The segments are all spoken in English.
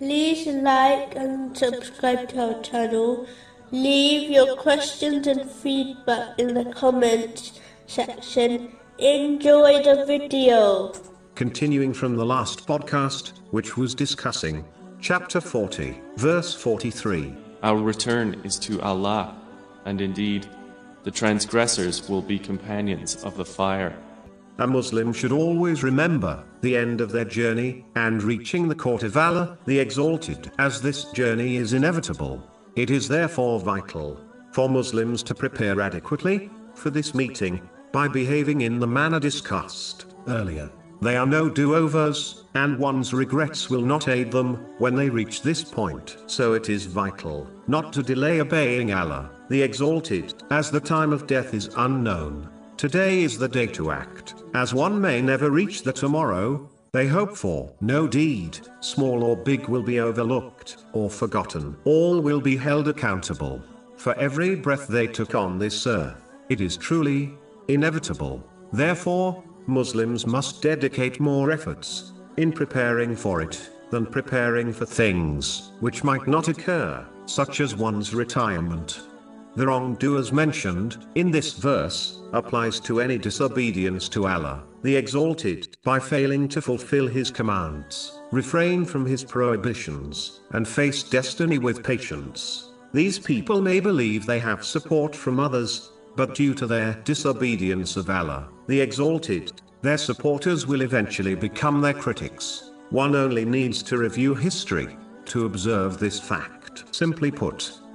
like and subscribe to our channel. Leave your questions and feedback in the comments section. Enjoy the video. Continuing from the last podcast, which was discussing chapter 40, verse 43. Our return is to Allah, and indeed, the transgressors will be companions of the fire. A Muslim should always remember the end of their journey and reaching the court of Allah, the Exalted, as this journey is inevitable. It is therefore vital for Muslims to prepare adequately for this meeting by behaving in the manner discussed earlier. They are no do-overs, and one's regrets will not aid them when they reach this point. So it is vital not to delay obeying Allah, the Exalted, as the time of death is unknown. Today is the day to act, as one may never reach the tomorrow they hope for. No deed, small or big, will be overlooked or forgotten. All will be held accountable for every breath they took on this earth. It is truly inevitable. Therefore, Muslims must dedicate more efforts in preparing for it than preparing for things which might not occur, such as one's retirement. The wrongdoers mentioned in this verse applies to any disobedience to Allah, the Exalted, by failing to fulfill His commands, refrain from His prohibitions, and face destiny with patience. These people may believe they have support from others, but due to their disobedience of Allah, the Exalted, their supporters will eventually become their critics. One only needs to review history to observe this fact. Simply put,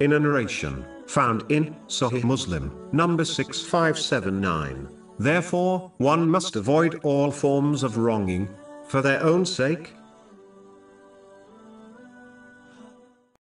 in a narration found in Sahih Muslim, number 6579. Therefore, one must avoid all forms of wronging, for their own sake,